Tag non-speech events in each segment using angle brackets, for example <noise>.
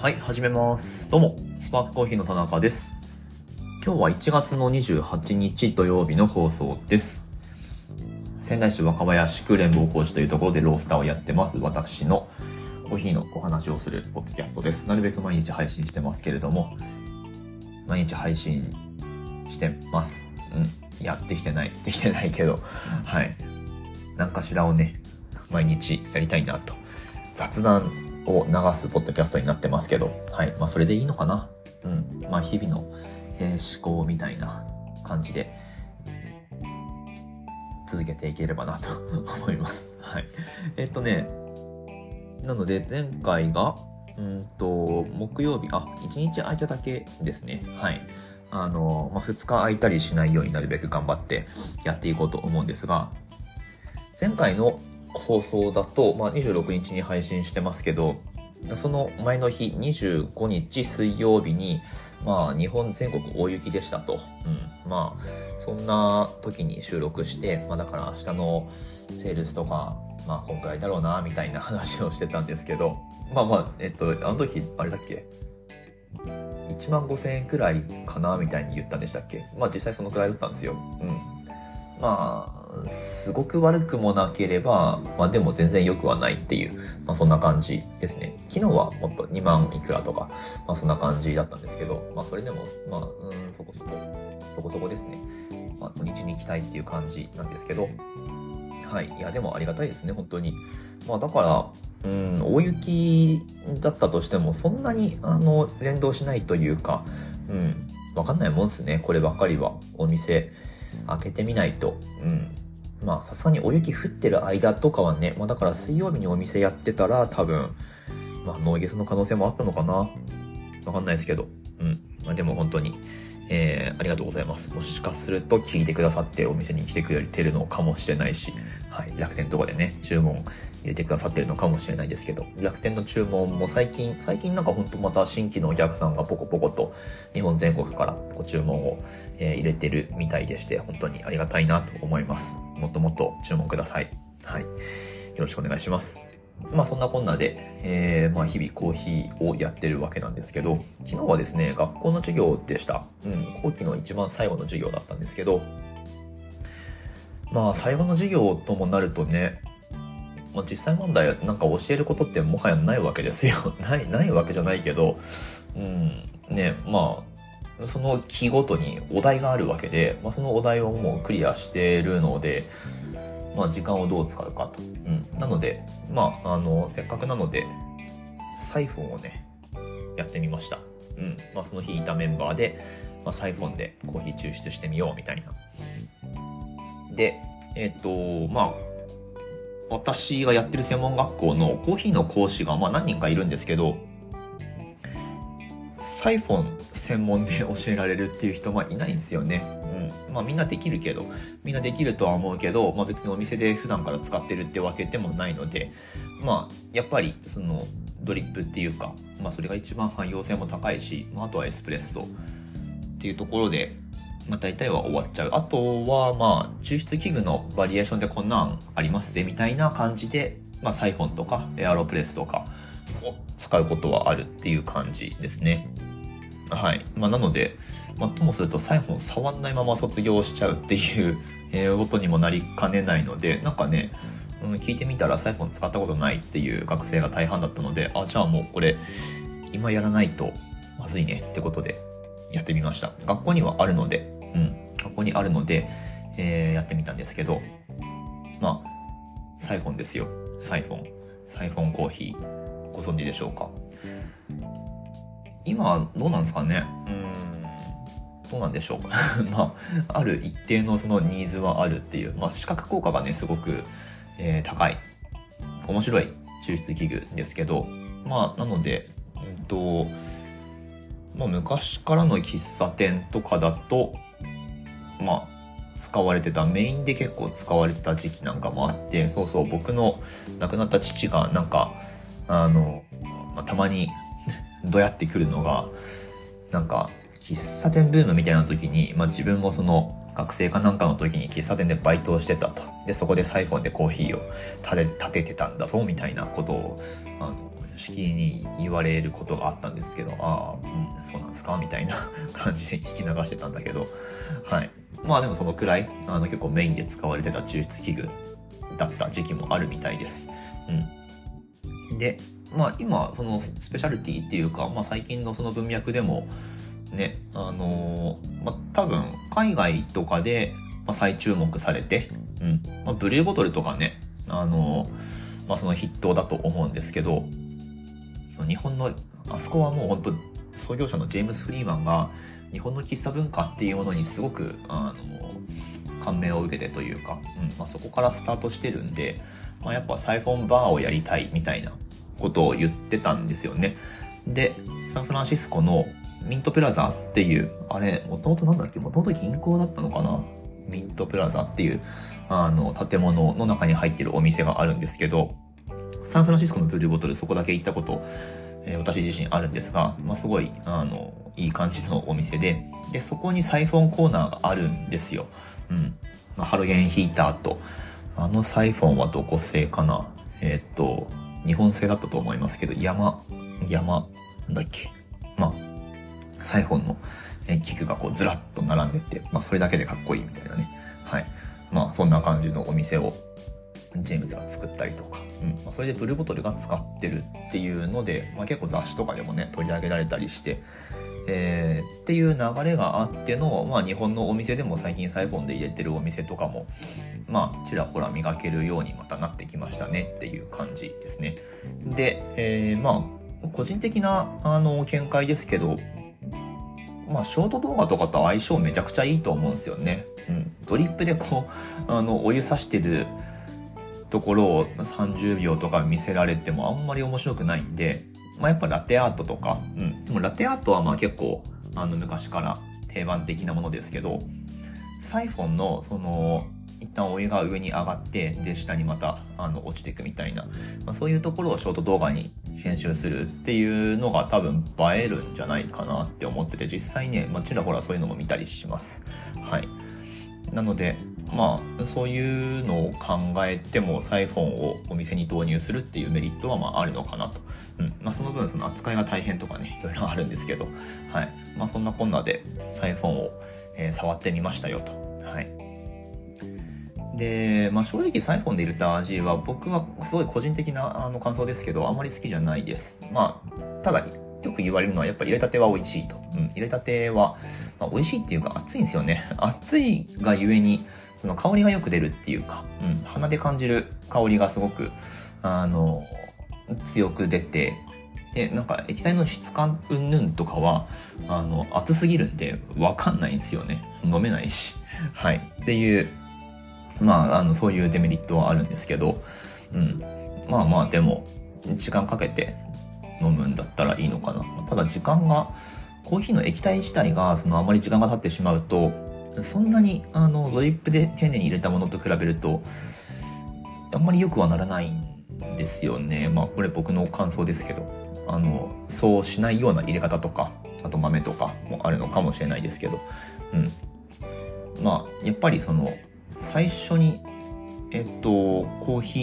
はい、始めます。どうも、スパークコーヒーの田中です。今日は1月の28日土曜日の放送です。仙台市若林区連合工事というところでロースターをやってます。私のコーヒーのお話をするポッドキャストです。なるべく毎日配信してますけれども、毎日配信してます。うん。やってきてない。できてないけど、はい。何かしらをね、毎日やりたいなと。雑談を流すポッドキャストになってますけど、はい。まあ、それでいいのかな？うん。まあ、日々の、えー思考みたいな感じで、続けていければなと <laughs> 思います。はい。えっとね、なので、前回が、うんと、木曜日、あ、1日空いただけですね。はい。あの、まあ、2日空いたりしないようになるべく頑張ってやっていこうと思うんですが、前回の放送だと、まあ、26日に配信してますけど、その前の日、25日水曜日に、まあ、日本全国大雪でしたと。うん。まあ、そんな時に収録して、まあ、だから明日のセールスとか、まあ、こんくらいだろうな、みたいな話をしてたんですけど、まあまあ、えっと、あの時、あれだっけ？1万5000円くらいかなみたいに言ったんでしたっけ？まあ実際そのくらいだったんですよ。うん。まあ、すごく悪くもなければ、まあでも全然良くはないっていう、まあそんな感じですね。昨日はもっと2万いくらとか、まあそんな感じだったんですけど、まあそれでも、まあ、うん、そこそこ、そこそこですね。まあ土日に行きたいっていう感じなんですけど、はい。いや、でもありがたいですね、本当に。まあだから、うん、大雪だったとしても、そんなに、あの、連動しないというか、うん、わかんないもんですね、こればっかりは。お店、開けてみないと。うん。まあ、さすがにお雪降ってる間とかはね、まあだから水曜日にお店やってたら、多分、まあ、ノーゲスの可能性もあったのかな。わかんないですけど。うん。まあでも本当に、えー、ありがとうございます。もしかすると聞いてくださってお店に来てくれてるのかもしれないし、はい、楽天とかでね、注文入れてくださってるのかもしれないですけど、楽天の注文も最近、最近なんかほんとまた新規のお客さんがポコポコと日本全国からご注文を、えー入れてるみたいでして、本当にありがたいなと思います。もっともっと注文ください。はい。よろしくお願いします。まあそんなこんなで、えーまあ日々コーヒーをやってるわけなんですけど、昨日はですね、学校の授業でした。うん、後期の一番最後の授業だったんですけど、まあ最後の授業ともなるとね、まあ、実際問題なんか教えることってもはやないわけですよ。<laughs> ない、ないわけじゃないけど、うん、ね、まあ、その期ごとにお題があるわけで、まあ、そのお題をもうクリアしているので、まあ、時間をどう使うかと。うん。なので、まあ、あの、せっかくなので、サイフォンをね、やってみました。うん。まあ、その日いたメンバーで、まあ、サイフォンでコーヒー抽出してみようみたいな。で、えっ、と、まあ、私がやってる専門学校のコーヒーの講師が、まあ、何人かいるんですけど、サイフォン専門で教えられるっていう人はいないんですよね。まあみんなできるけど、みんなできるとは思うけど、まあ別にお店で普段から使ってるってわけでもないので、まあやっぱりそのドリップっていうか、まあそれが一番汎用性も高いし、まああとはエスプレッソっていうところで、まあ大体は終わっちゃう。あとはまあ抽出器具のバリエーションでこんなんありますぜみたいな感じで、まあサイフォンとかエアロプレスとかを使うことはあるっていう感じですね。はい。まあ、なので、まあ、ともするとサイフォン触んないまま卒業しちゃうっていう、<laughs> えことにもなりかねないので、なんかね、うん、聞いてみたらサイフォン使ったことないっていう学生が大半だったので、あ、じゃあもうこれ、今やらないとまずいねってことでやってみました。学校にはあるので、うん、学校にあるので、えーやってみたんですけど、まあ、サイフォンですよ。サイフォン。サイフォンコーヒー。ご存知でしょうか？今、どうなんですかね？うーん、どうなんでしょう？<laughs> まあ、ある一定のそのニーズはあるっていう、まあ、視覚効果がね、すごく、えー高い。面白い抽出器具ですけど、まあ、なので、うんと、まあ、昔からの喫茶店とかだと、まあ、使われてた、メインで結構使われてた時期なんかもあって、そうそう、僕の亡くなった父がなんか、あの、まあ、たまにどやってくるのが、なんか、喫茶店ブームみたいな時に、まあ自分もその学生かなんかの時に喫茶店でバイトをしてたと。で、そこでサイフォンでコーヒーを立て立ててたんだぞ、みたいなことを、あの、しきに言われることがあったんですけど、ああ、うん、そうなんですか？みたいな <laughs> 感じで聞き流してたんだけど、はい。まあでもそのくらい、あの結構メインで使われてた抽出器具だった時期もあるみたいです。うん。で、まあ今、そのスペシャルティっていうか、まあ最近のその文脈でも、ね、あのー、まあ多分海外とかで、再注目されて、うん。まあ、ブルーボトルとかね、あのー、まあその筆頭だと思うんですけど、その日本の、あそこはもう本当創業者のジェームス・フリーマンが日本の喫茶文化っていうものにすごく、あの、感銘を受けてというか、うんまあ、そこからスタートしてるんで、まあ、やっぱサイフォンバーをやりたいみたいなことを言ってたんですよね。で、サンフランシスコのミントプラザっていう、あれ、もともとなんだっけ？もともと銀行だったのかな？ミントプラザっていう、あの、建物の中に入ってるお店があるんですけど、サンフランシスコのブルーボトルそこだけ行ったこと、えー、私自身あるんですが、まあ、すごい、あの、いい感じのお店で、で、そこにサイフォンコーナーがあるんですよ。うん。ま、ハロゲンヒーターと、あのサイフォンはどこ製かな？えー、っと、日本製だったと思いますけど、山、山、なんだっけ？まあ、サイフォンの器具がこうずらっと並んでて、まあそれだけでかっこいいみたいなね。はい。まあそんな感じのお店をジェームズが作ったりとか、うんまあ、それでブルーボトルが使ってるっていうので、まあ、結構雑誌とかでもね取り上げられたりして、えー、っていう流れがあっての、まあ、日本のお店でも最近サイフォンで入れてるお店とかもまあちらほら磨けるようにまたなってきましたねっていう感じですねで、えー、まあ個人的なあの見解ですけどまあ、ショート動画とかと相性めちゃくちゃいいと思うんですよね。うん。ドリップでこう、あの、お湯さしてるところを30秒とか見せられてもあんまり面白くないんで、まあ、やっぱラテアートとか、うん。でもラテアートはまあ結構、あの、昔から定番的なものですけど、サイフォンの、その、一旦お湯が上に上がって、で、下にまた、あの、落ちていくみたいな、まあ、そういうところをショート動画に編集するっていうのが多分映えるんじゃないかなって思ってて、実際ね、まあ、ちらほらそういうのも見たりします。はい。なので、まあ、そういうのを考えても、サイフォンをお店に導入するっていうメリットは、まあ、あるのかなと。うん。まあ、その分、その扱いが大変とかね、<laughs> いろいろあるんですけど、はい。まあ、そんなこんなで、サイフォンを、えー、触ってみましたよと。はい。で、まあ、正直サイフォンで入れた味は僕はすごい個人的なあの感想ですけど、あんまり好きじゃないです。まあ、ただ、よく言われるのはやっぱり入れたては美味しいと。うん、入れたては、まあ、美味しいっていうか熱いんですよね。熱いがゆえに、その香りがよく出るっていうか、うん、鼻で感じる香りがすごく、あの、強く出て、で、なんか液体の質感うんぬんとかは、あの、熱すぎるんでわかんないんですよね。飲めないし。<laughs> はい。っていう、まあ、あの、そういうデメリットはあるんですけど、うん。まあまあ、でも、時間かけて飲むんだったらいいのかな。ただ時間が、コーヒーの液体自体が、そのあまり時間が経ってしまうと、そんなに、あの、ドリップで丁寧に入れたものと比べると、あんまり良くはならないんですよね。まあ、これ僕の感想ですけど。あの、そうしないような入れ方とか、あと豆とかもあるのかもしれないですけど、うん。まあ、やっぱりその、最初にえっと、コーヒ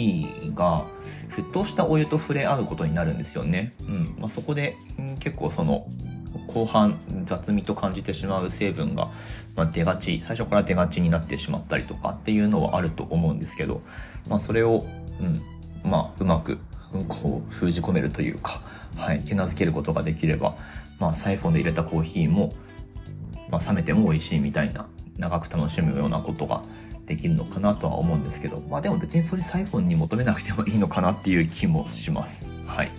ーが沸騰したお湯と触れ合うことになるんですよね。うん。まあ、そこで、うん、結構その、後半雑味と感じてしまう成分が、ま、出がち、最初から出がちになってしまったりとかっていうのはあると思うんですけど、まあ、それを、うん、まあ、うまく、こう、封じ込めるというか、はい、手なずけることができれば、まあ、サイフォンで入れたコーヒーも、まあ、冷めても美味しいみたいな、長く楽しむようなことができるのかなとは思うんですけど、まあでも別にそれサイフォンに求めなくてもいいのかなっていう気もします。はい。っ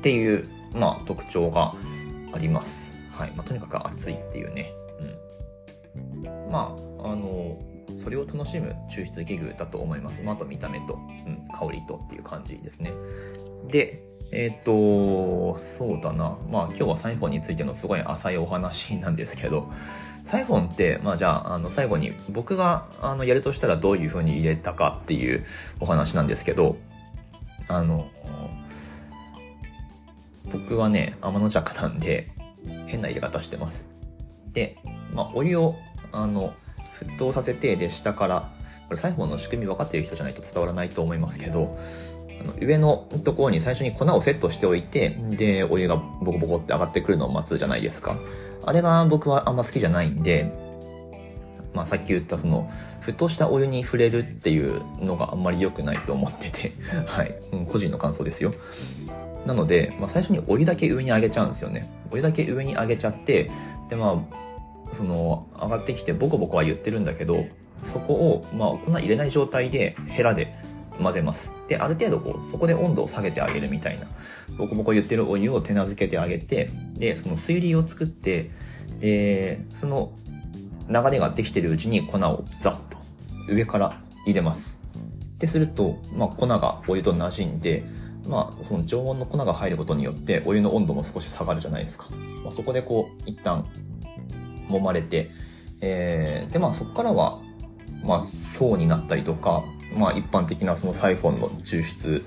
ていう、まあ特徴があります。はい。まあとにかく暑いっていうね。うん。まあ、あの、それを楽しむ抽出器具だと思います。まあ、あと見た目と、うん、香りとっていう感じですね。で、えっ、ー、と、そうだな。まあ今日はサイフォンについてのすごい浅いお話なんですけど、サイフォンって、まあじゃあ、あの最後に僕があのやるとしたらどういう風に入れたかっていうお話なんですけど、あの、僕はね、天の弱なんで変な入れ方してます。で、まあお湯を、あの、沸騰させて、で、下から、これサイフォンの仕組み分かってる人じゃないと伝わらないと思いますけど、あの上のところに最初に粉をセットしておいて、で、お湯がボコボコって上がってくるのを待つじゃないですか。あれが僕はあんま好きじゃないんで、まあさっき言ったその、沸騰したお湯に触れるっていうのがあんまり良くないと思ってて、はい、個人の感想ですよ。なので、まあ最初にお湯だけ上に上げちゃうんですよね。お湯だけ上に上げちゃって、でまあ、その、上がってきてボコボコは言ってるんだけど、そこを、まあ粉入れない状態でヘラで混ぜます。で、ある程度こう、そこで温度を下げてあげるみたいな。ボコボコ言ってるお湯を手なずけてあげて、で、その水流を作って、で、その流れができてるうちに粉をザッと上から入れます。ってすると、まあ、粉がお湯と馴染んで、まあ、その常温の粉が入ることによってお湯の温度も少し下がるじゃないですか。まあ、そこでこう一旦揉まれて、えー、でまあそこからは、まあ、層になったりとか、まあ、一般的なそのサイフォンの抽出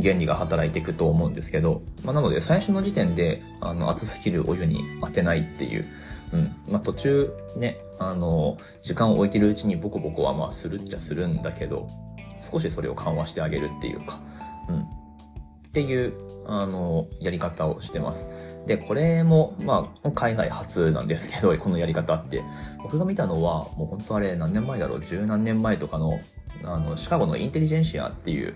原理が働いていくと思うんですけど、まあ、なので最初の時点であの熱すぎるお湯に当てないっていう、うんまあ、途中ねあの時間を置いてるうちにボコボコはまあするっちゃするんだけど少しそれを緩和してあげるっていうか、うん、っていうあのやり方をしてます。で、これも、まあ、海外初なんですけど、<laughs> このやり方って。僕が見たのは、もう本当あれ何年前だろう、十何年前とかの、あの、シカゴのインテリジェンシアっていう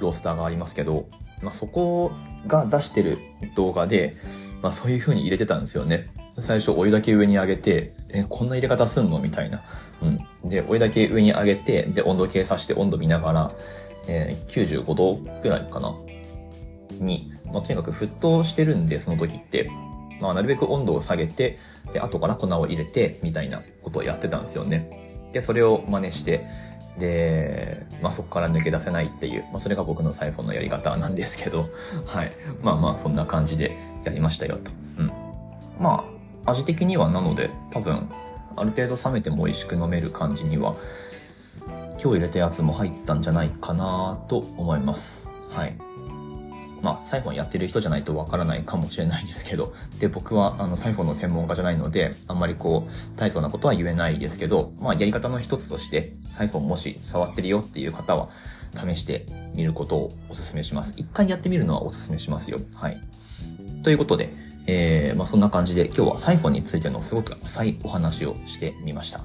ロースターがありますけど、まあ、そこが出してる動画で、まあ、そういう風に入れてたんですよね。最初お湯だけ上に上げて、え、こんな入れ方すんの？みたいな。うん。で、お湯だけ上に上げて、で、温度計算して温度見ながら、えー、95度くらいかなに、まあ、とにかく沸騰してるんで、その時って、まあ、なるべく温度を下げて、で、後から粉を入れて、みたいなことをやってたんですよね。で、それを真似して、で、まあ、そこから抜け出せないっていう、まあ、それが僕のサイフォンのやり方なんですけど、<laughs> はい。まあまあ、そんな感じでやりましたよと。うん。まあ、味的にはなので、多分、ある程度冷めても美味しく飲める感じには、今日入れたやつも入ったんじゃないかなと思います。はい。まあ、サイフォンやってる人じゃないとわからないかもしれないんですけど、で、僕は、あの、サイフォンの専門家じゃないので、あんまりこう、大層なことは言えないですけど、まあ、やり方の一つとして、サイフォンもし触ってるよっていう方は、試してみることをお勧めします。一回やってみるのはお勧めしますよ。はい。ということで、えー、まあ、そんな感じで、今日はサイフォンについてのすごく浅いお話をしてみました。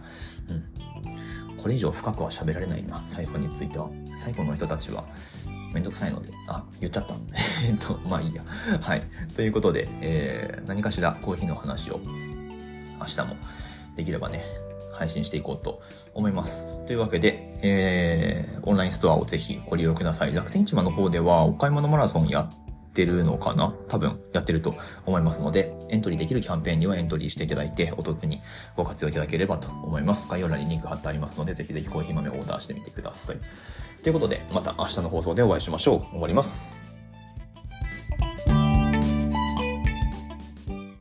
うん。これ以上深くは喋られないな、サイフォンについては。サイフォンの人たちは、めんどくさいので、あ、言っちゃった。<laughs> えっと、まあいいや。はい。ということで、えー、何かしらコーヒーの話を明日もできればね、配信していこうと思います。というわけで、えー、オンラインストアをぜひご利用ください。楽天市場の方ではお買い物マラソンやってるのかな？多分やってると思いますので、エントリーできるキャンペーンにはエントリーしていただいて、お得にご活用いただければと思います。概要欄にリンク貼ってありますので、ぜひぜひコーヒー豆をオーダーしてみてください。ということで、また明日の放送でお会いしましょう。終わります。